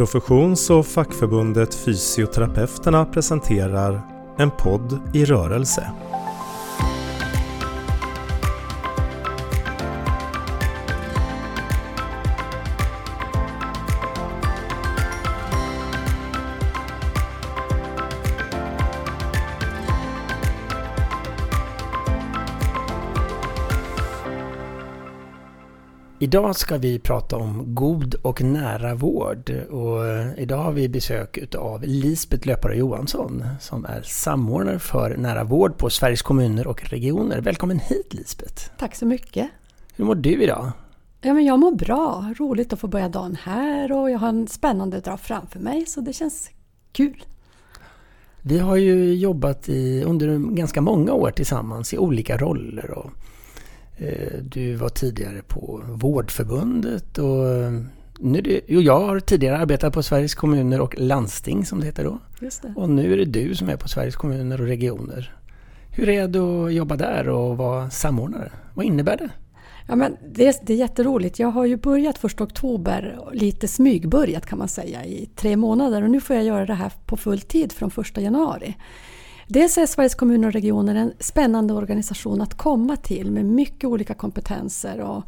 Professions och fackförbundet Fysioterapeuterna presenterar En podd i rörelse. Idag ska vi prata om god och nära vård och idag har vi besök av Lisbeth Löpare Johansson som är samordnare för nära vård på Sveriges kommuner och regioner. Välkommen hit Lisbeth! Tack så mycket! Hur mår du idag? Ja, men jag mår bra. Roligt att få börja dagen här och jag har en spännande dag framför mig så det känns kul. Vi har ju jobbat i, under ganska många år tillsammans i olika roller och Eh, du var tidigare på Vårdförbundet och eh, nu det, jo, jag har tidigare arbetat på Sveriges kommuner och landsting som det heter då. Och nu är det du som är på Sveriges kommuner och regioner. Hur är det att jobba där och vara samordnare? Vad innebär det? Ja, men det, är, det är jätteroligt. Jag har ju börjat första oktober, lite smygbörjat kan man säga, i tre månader och nu får jag göra det här på full tid från första januari. Dels är Sveriges kommuner och regioner en spännande organisation att komma till med mycket olika kompetenser. Och,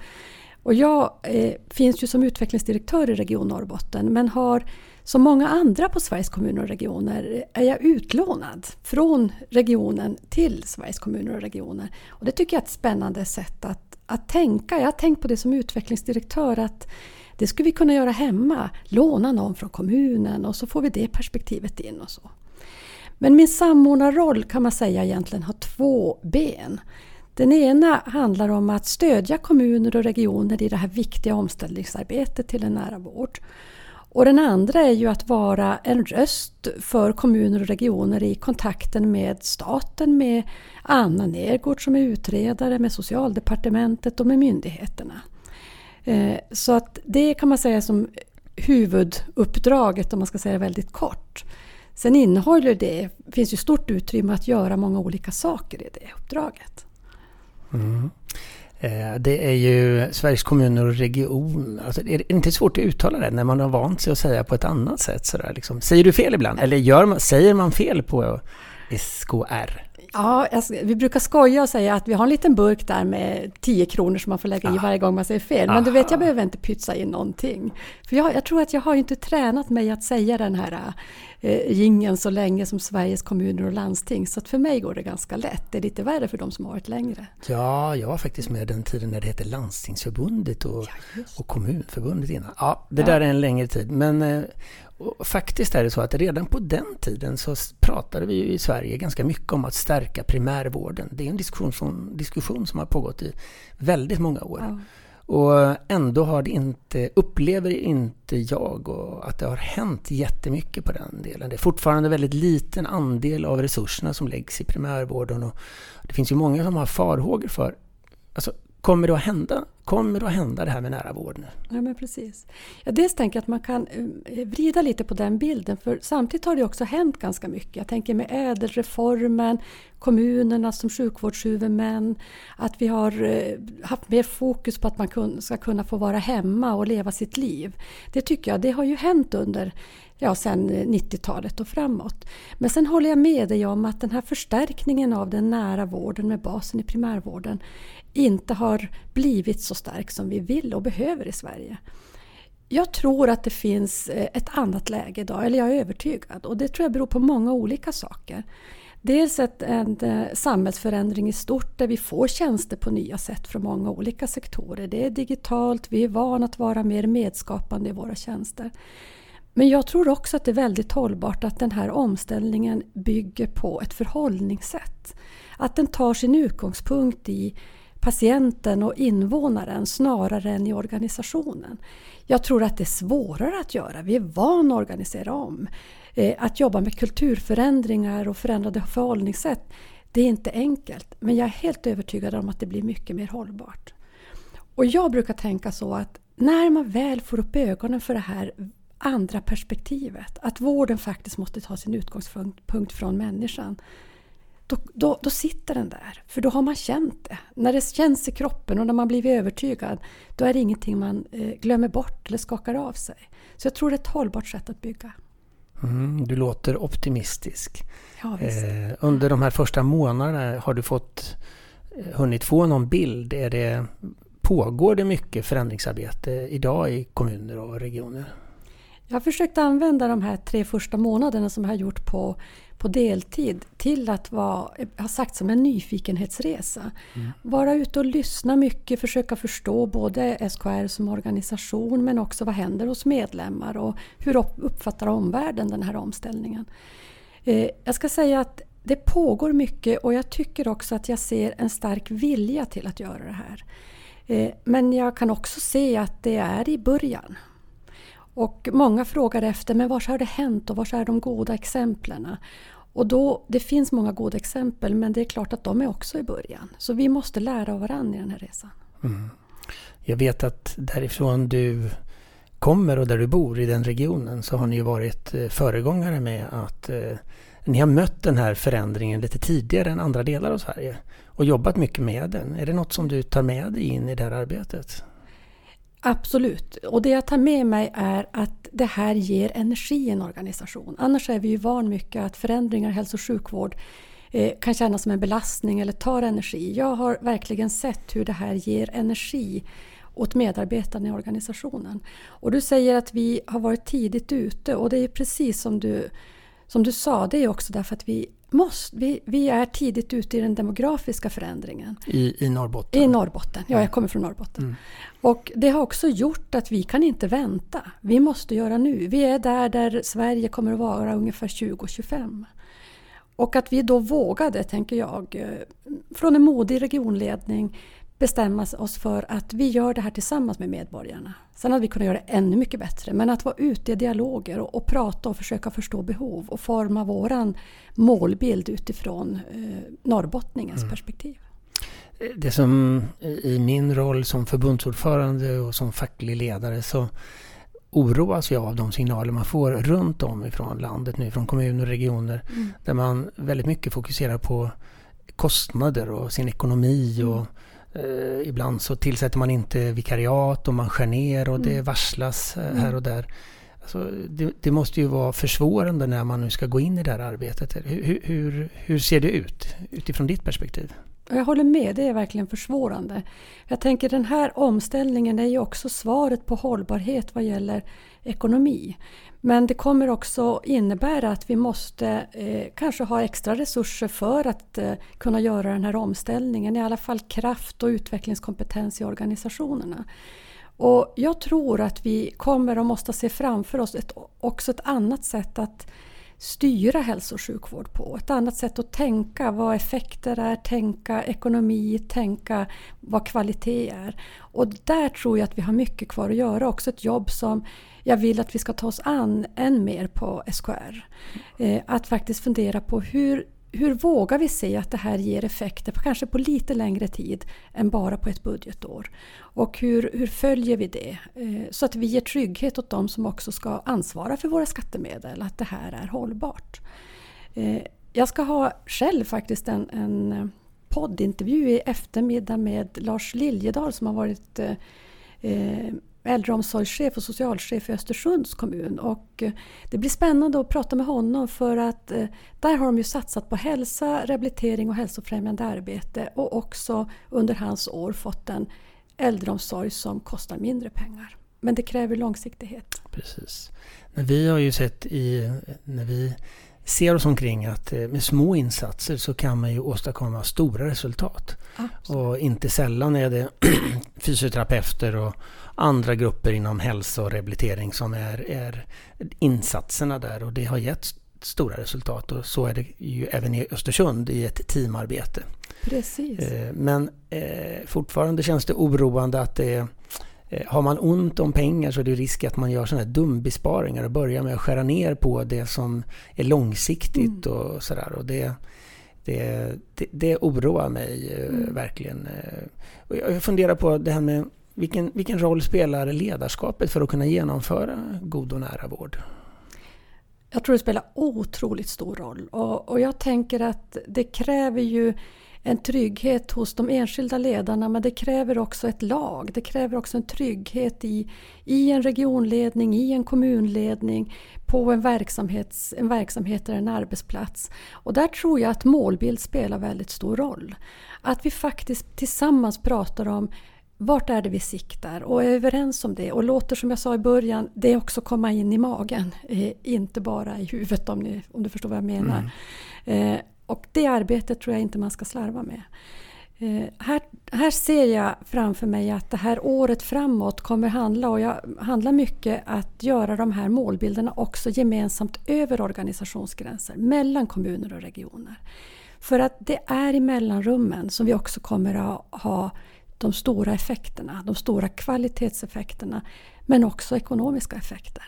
och jag eh, finns ju som utvecklingsdirektör i Region Norrbotten men har som många andra på Sveriges kommuner och regioner eh, är jag utlånad från regionen till Sveriges kommuner och regioner. Och det tycker jag är ett spännande sätt att, att tänka. Jag har tänkt på det som utvecklingsdirektör att det skulle vi kunna göra hemma. Låna någon från kommunen och så får vi det perspektivet in och så. Men min samordnarroll kan man säga egentligen har två ben. Den ena handlar om att stödja kommuner och regioner i det här viktiga omställningsarbetet till en nära vård. Och den andra är ju att vara en röst för kommuner och regioner i kontakten med staten, med Anna Nergård som är utredare, med Socialdepartementet och med myndigheterna. Eh, så att det kan man säga som huvuduppdraget om man ska säga väldigt kort. Sen innehåller det, finns ju stort utrymme att göra många olika saker i det uppdraget. Mm. Eh, det är ju Sveriges kommuner och regioner. Alltså, är det inte svårt att uttala det när man har vant sig att säga på ett annat sätt? Sådär, liksom. Säger du fel ibland? Eller gör man, säger man fel på SKR? Ja, alltså, vi brukar skoja och säga att vi har en liten burk där med 10 kronor som man får lägga i varje gång man säger fel. Men du vet, jag behöver inte pytsa in någonting. För jag, jag, tror att jag har inte tränat mig att säga den här eh, gingen så länge som Sveriges kommuner och landsting. Så att för mig går det ganska lätt. Det är lite värre för de som har varit längre. Ja, jag var faktiskt med den tiden när det hette Landstingsförbundet och, ja, och Kommunförbundet innan. Ja, det ja. där är en längre tid. Men eh, och faktiskt är det så att redan på den tiden så pratade vi i Sverige ganska mycket om att stärka primärvården. Det är en diskussion som, diskussion som har pågått i väldigt många år. Ja. Och ändå har det inte, upplever inte jag att det har hänt jättemycket på den delen. Det är fortfarande väldigt liten andel av resurserna som läggs i primärvården. Och det finns ju många som har farhågor för alltså, Kommer det att hända? Kommer det att hända det här med nära vård nu? Ja, men precis. Jag dels tänker jag att man kan eh, vrida lite på den bilden för samtidigt har det också hänt ganska mycket. Jag tänker med ädelreformen, kommunerna som sjukvårdshuvudmän, att vi har eh, haft mer fokus på att man ska kunna få vara hemma och leva sitt liv. Det tycker jag, det har ju hänt under ja, sen eh, 90-talet och framåt. Men sen håller jag med dig om att den här förstärkningen av den nära vården med basen i primärvården inte har blivit så stark som vi vill och behöver i Sverige. Jag tror att det finns eh, ett annat läge idag, eller jag är övertygad. Och det tror jag beror på många olika saker. Dels ett, en eh, samhällsförändring i stort där vi får tjänster på nya sätt från många olika sektorer. Det är digitalt, vi är vana att vara mer medskapande i våra tjänster. Men jag tror också att det är väldigt hållbart att den här omställningen bygger på ett förhållningssätt. Att den tar sin utgångspunkt i patienten och invånaren snarare än i organisationen. Jag tror att det är svårare att göra. Vi är vana att organisera om. Eh, att jobba med kulturförändringar och förändrade förhållningssätt, det är inte enkelt. Men jag är helt övertygad om att det blir mycket mer hållbart. Och jag brukar tänka så att när man väl får upp ögonen för det här andra perspektivet, att vården faktiskt måste ta sin utgångspunkt från människan, då, då, då, sitter den där. För då har man känt det. När det känns i kroppen och när man blivit övertygad, då är det ingenting man eh, glömmer bort eller skakar av sig. Så jag tror det är ett hållbart sätt att bygga. Mm, du låter optimistisk. Ja, eh, under de här första månaderna har du fått eh, hunnit få någon bild? Är det, pågår det mycket förändringsarbete idag i kommuner och regioner? Jag har försökt använda de här tre första månaderna som jag har gjort på, på deltid till att vara, har sagt som en nyfikenhetsresa. Mm. Vara ute och lyssna mycket, försöka förstå både SKR som organisation men också vad händer hos medlemmar och hur uppfattar omvärlden den här omställningen. Eh, jag ska säga att det pågår mycket och jag tycker också att jag ser en stark vilja till att göra det här. Eh, men jag kan också se att det är i början. Och många frågar efter, men var har det hänt och var är de goda exemplen? Och då, det finns många goda exempel men det är klart att de är också i början. Så vi måste lära av varandra i den här resan. Mm. Jag vet att därifrån du kommer och där du bor i den regionen så har ni ju varit eh, föregångare med att eh, ni har mött den här förändringen lite tidigare än andra delar av Sverige och jobbat mycket med den. Är det något som du tar med dig in i det här arbetet? Absolut. Och det jag tar med mig är att det här ger energi i en organisation. Annars är vi ju van mycket att förändringar i hälso och sjukvård eh, kan kännas som en belastning eller tar energi. Jag har verkligen sett hur det här ger energi åt medarbetarna i organisationen. Och du säger att vi har varit tidigt ute och det är precis som du, som du sa, det är också därför att vi måste, vi, vi är tidigt ute i den demografiska förändringen. I, i Norrbotten? I Norrbotten, ja jag kommer från Norrbotten. Mm. Och det har också gjort att vi kan inte vänta. Vi måste göra nu. Vi är där där Sverige kommer att vara ungefär 2025. Och att vi då vågade, tänker jag, eh, från en modig regionledning bestämma oss för att vi gör det här tillsammans med medborgarna. Sen hade vi kunnat göra det ännu mycket bättre, men att vara ute i dialoger och, och prata och försöka förstå behov och forma våran målbild utifrån eh, norrbottningens mm. perspektiv. Det som i min roll som förbundsordförande och som facklig ledare så oroas jag av de signaler man får runt om ifrån landet nu, från kommuner och regioner, mm. där man väldigt mycket fokuserar på kostnader och sin ekonomi och mm Eh, ibland så tillsätter man inte vikariat och man skär ner och det mm. varslas eh, här och där. Alltså, det, det, måste ju vara försvårande när man nu ska gå in i det här arbetet. Hur, hur, hur ser det ut utifrån ditt perspektiv? Jag håller med, det är verkligen försvårande. Jag tänker den här omställningen är ju också svaret på hållbarhet vad gäller ekonomi. Men det kommer också innebära att vi måste eh, kanske ha extra resurser för att eh, kunna göra den här omställningen. I alla fall kraft och utvecklingskompetens i organisationerna. Och jag tror att vi kommer att måste se framför oss ett, också ett annat sätt att styra hälso och sjukvård på. Ett annat sätt att tänka vad effekter är, tänka ekonomi, tänka vad kvalitet är. Och där tror jag att vi har mycket kvar att göra. Också ett jobb som jag vill att vi ska ta oss an än mer på SKR. Eh, att faktiskt fundera på hur hur vågar vi se att det här ger effekter, kanske på lite längre tid än bara på ett budgetår? Och hur, hur följer vi det? Eh, så att vi ger trygghet åt de som också ska ansvara för våra skattemedel, att det här är hållbart. Eh, jag ska ha själv faktiskt en, en poddintervju i eftermiddag med Lars Liljedahl som har varit eh, äldreomsorgschef och socialchef i Östersunds kommun. Och eh, det blir spännande att prata med honom för att eh, där har de ju satsat på hälsa, rehabilitering och hälsofrämjande arbete och också under hans år fått en äldreomsorg som kostar mindre pengar. Men det kräver långsiktighet. Precis. Men vi har ju sett i, när vi ser oss omkring att eh, med små insatser så kan man ju åstadkomma stora resultat. Absolut. Och inte sällan är det fysioterapeuter och andra grupper inom hälsa och rehabilitering som är, är insatserna där och det har gett stora resultat och så är det ju även i Östersund i ett teamarbete. Precis. Eh, men eh, fortfarande känns det oroande att det är har man ont om pengar så är det risk att man gör sådana här dumbesparingar och börjar med att skära ner på det som är långsiktigt mm. och sådär. Och det, det, det, det oroar mig eh, mm. verkligen. Eh, och jag funderar på det här med vilken, vilken roll spelar ledarskapet för att kunna genomföra god och nära vård? Jag tror det spelar otroligt stor roll och, och jag tänker att det kräver ju en trygghet hos de enskilda ledarna men det kräver också ett lag. Det kräver också en trygghet i, i en regionledning, i en kommunledning, på en, verksamhets, en verksamhet eller en arbetsplats. Och där tror jag att målbild spelar väldigt stor roll. Att vi faktiskt tillsammans pratar om vart är det vi siktar och är överens om det och låter som jag sa i början det också komma in i magen, eh, inte bara i huvudet om, ni, om du förstår vad jag menar. Mm. Eh, och det arbetet tror jag inte man ska slarva med. Eh, här, här ser jag framför mig att det här året framåt kommer handla, och jag, handlar mycket att göra de här målbilderna också gemensamt över organisationsgränser, mellan kommuner och regioner. För att det är i mellanrummen som vi också kommer att ha de stora effekterna, de stora kvalitetseffekterna, men också ekonomiska effekter.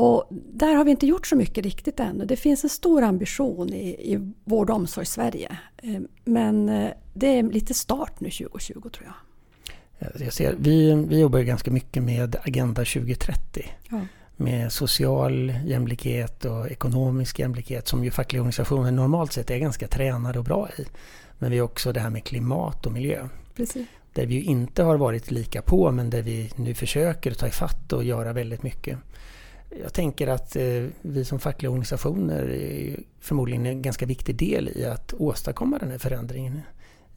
Och där har vi inte gjort så mycket riktigt ännu. Det finns en stor ambition i, i vård och omsorg-Sverige. Eh, men eh, det är lite start nu 2020 tror jag. Jag ser, vi, vi jobbar ganska mycket med Agenda 2030. Ja. Med social jämlikhet och ekonomisk jämlikhet som ju fackliga organisationer normalt sett är ganska tränade och bra i. Men vi har också det här med klimat och miljö. Precis. Där vi inte har varit lika på men där vi nu försöker ta ifatt och göra väldigt mycket. Jag tänker att eh, vi som fackliga organisationer är förmodligen en ganska viktig del i att åstadkomma den här förändringen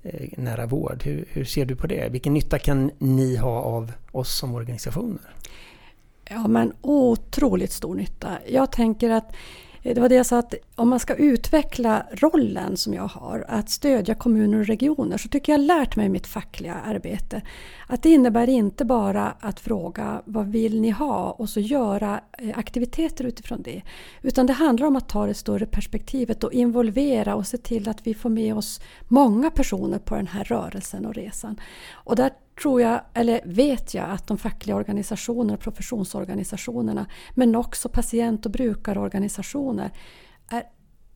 eh, nära vård. Hur, hur, ser du på det? Vilken nytta kan ni ha av oss som organisationer? Ja men otroligt stor nytta. Jag tänker att Eh, det var det jag sa att om man ska utveckla rollen som jag har, att stödja kommuner och regioner, så tycker jag lärt mig i mitt fackliga arbete att det innebär inte bara att fråga vad vill ni ha och så göra eh, aktiviteter utifrån det. Utan det handlar om att ta det större perspektivet och involvera och se till att vi får med oss många personer på den här rörelsen och resan. Och där tror jag, eller vet jag att de fackliga organisationerna och professionsorganisationerna men också patient och brukarorganisationer är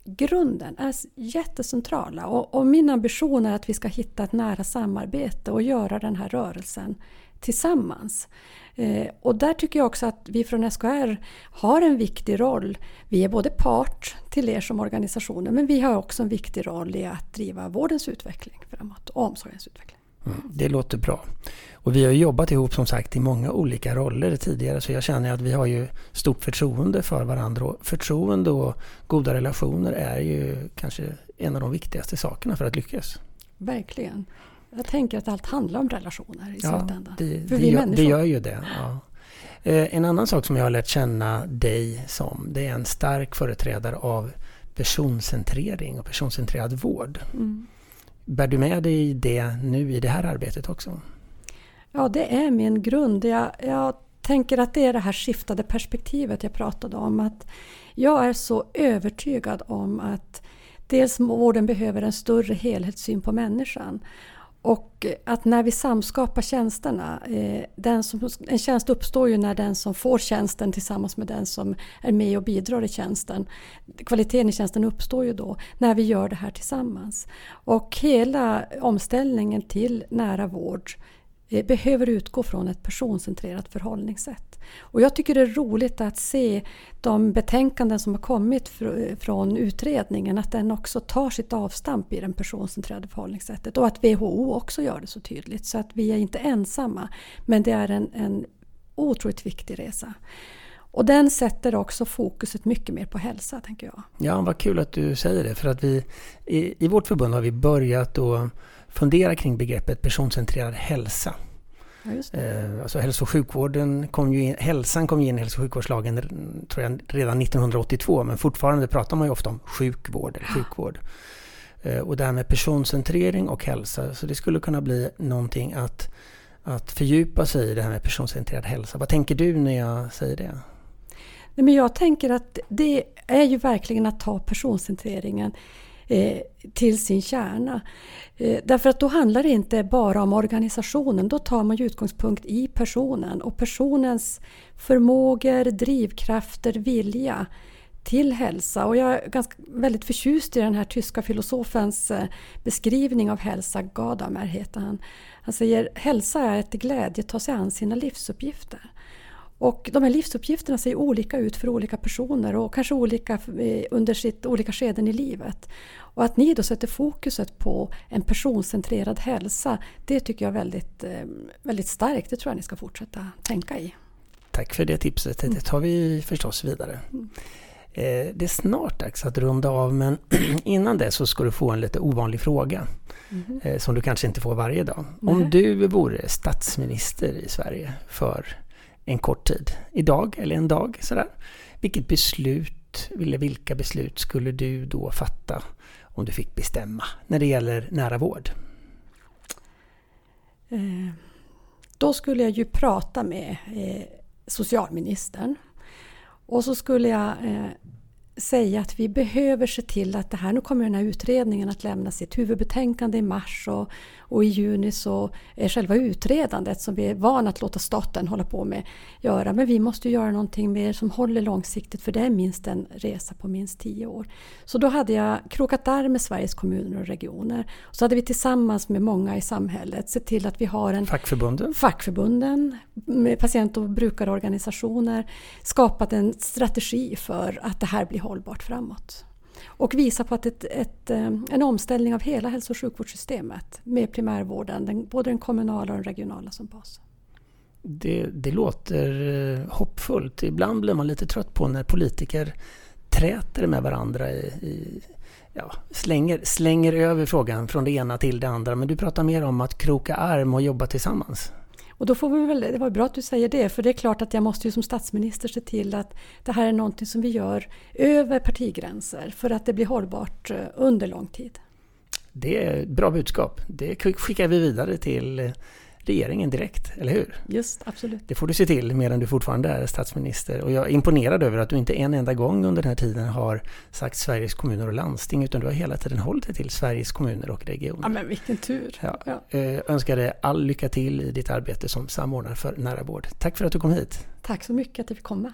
grunden är jättecentrala och, och, min ambition är att vi ska hitta ett nära samarbete och göra den här rörelsen tillsammans. Eh, och där tycker jag också att vi från SKR har en viktig roll. Vi är både part till er som organisationer men vi har också en viktig roll i att driva vårdens utveckling framåt och omsorgens utveckling. Det låter bra. Och vi har jobbat ihop som sagt i många olika roller tidigare så jag känner att vi har ju stort förtroende för varandra. Och förtroende och goda relationer är ju kanske en av de viktigaste sakerna för att lyckas. Verkligen. Jag tänker att allt handlar om relationer i ja, slutändan. Det, för det, vi gör, det gör ju det. Ja. Eh, en annan sak som jag har lärt känna dig som, det är en stark företrädare av personcentrering och personcentrerad vård. Mm. Bär du med dig det nu i det här arbetet också? Ja, det är min grund. Jag, jag tänker att det är det här skiftade perspektivet jag pratade om. Att jag är så övertygad om att dels vården behöver en större helhetssyn på människan. Och att när vi samskapar tjänsterna, eh, den som, en tjänst uppstår ju när den som får tjänsten tillsammans med den som är med och bidrar i tjänsten. Kvaliteten i tjänsten uppstår ju då när vi gör det här tillsammans. Och hela omställningen till nära vård Eh, behöver utgå från ett personcentrerat förhållningssätt. Och jag tycker det är roligt att se de betänkanden som har kommit från utredningen, att den också tar sitt avstamp i det personcentrerade förhållningssättet och att WHO också gör det så tydligt. Så att vi är inte ensamma, men det är en, en otroligt viktig resa. Och den sätter också fokuset mycket mer på hälsa, tänker jag. Ja, vad kul att du säger det. För att vi i, i vårt förbund har vi börjat att fundera kring begreppet personcentrerad hälsa. Ja, eh, alltså hälso och sjukvården kom ju in, hälsan kom ju in i hälso och sjukvårdslagen tror jag, redan 1982 men fortfarande pratar man ju ofta om sjukvård eller sjukvård. Eh, och det här med personcentrering och hälsa, så det skulle kunna bli någonting att, att fördjupa sig i det här med personcentrerad hälsa. Vad tänker du när jag säger det? Nej, men jag tänker att det är ju verkligen att ta personcentreringen eh, till sin kärna. Eh, därför att då handlar det inte bara om organisationen, då tar man utgångspunkt i personen och personens förmågor, drivkrafter, vilja till hälsa. Och jag är ganska, väldigt förtjust i den här tyska filosofens eh, beskrivning av hälsa, Gadamer heter han. Han säger hälsa är ett glädje att ta sig an sina livsuppgifter. Och de här livsuppgifterna ser olika ut för olika personer och kanske olika eh, under sitt olika skeden i livet. Och att ni då sätter fokuset på en personcentrerad hälsa, det tycker jag är väldigt, eh, väldigt starkt. Det tror jag ni ska fortsätta tänka i. Tack för det tipset. Det tar vi förstås vidare. Mm. Eh, det är snart dags att runda av men innan det så ska du få en lite ovanlig fråga. Mm. Som du kanske inte får varje dag. Om du vore statsminister i Sverige för en kort tid, idag eller en dag sådär. Vilket beslut, eller vilka beslut skulle du då fatta om du fick bestämma när det gäller nära vård? Eh, då skulle jag ju prata med eh, socialministern. Och så skulle jag eh, säga att vi behöver se till att det här, nu kommer den här utredningen att lämna sitt huvudbetänkande i mars och, och i juni så är själva utredandet som vi är vana att låta staten hålla på med göra. Men vi måste göra någonting mer som håller långsiktigt för det är minst en resa på minst tio år. Så då hade jag krokat arm med Sveriges kommuner och regioner. Så hade vi tillsammans med många i samhället sett till att vi har en Fackförbunden? Fackförbunden, med patient och brukarorganisationer skapat en strategi för att det här blir hållbart framåt. Och visa på att ett, ett, eh, en omställning av hela hälso och sjukvårdssystemet med primärvården, den, både den kommunala och den regionala som bas. Det, det låter eh, hoppfullt. Ibland blir man lite trött på när politiker träter med varandra i, i ja, slänger, slänger över frågan från det ena till det andra. Men du pratar mer om att kroka arm och jobba tillsammans. Och då får vi väl, det var bra att du säger det, för det är klart att jag måste ju som statsminister se till att det här är någonting som vi gör över partigränser för att det blir hållbart eh, under lång tid. Det är ett bra budskap. Det skickar vi vidare till eh, regeringen direkt, eller hur? Just, absolut. Det får du se till medan du fortfarande är statsminister. Och jag är imponerad över att du inte en enda gång under den här tiden har sagt Sveriges kommuner och landsting, utan du har hela tiden hållit dig till Sveriges kommuner och regioner. Ja, men vilken tur! Ja. Ja. Jag eh, önskar dig all lycka till i ditt arbete som samordnare för nära vård. Tack för att du kom hit! Tack så mycket att du fick komma!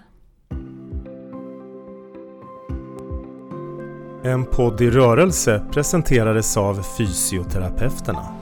En podd i rörelse presenterades av Fysioterapeuterna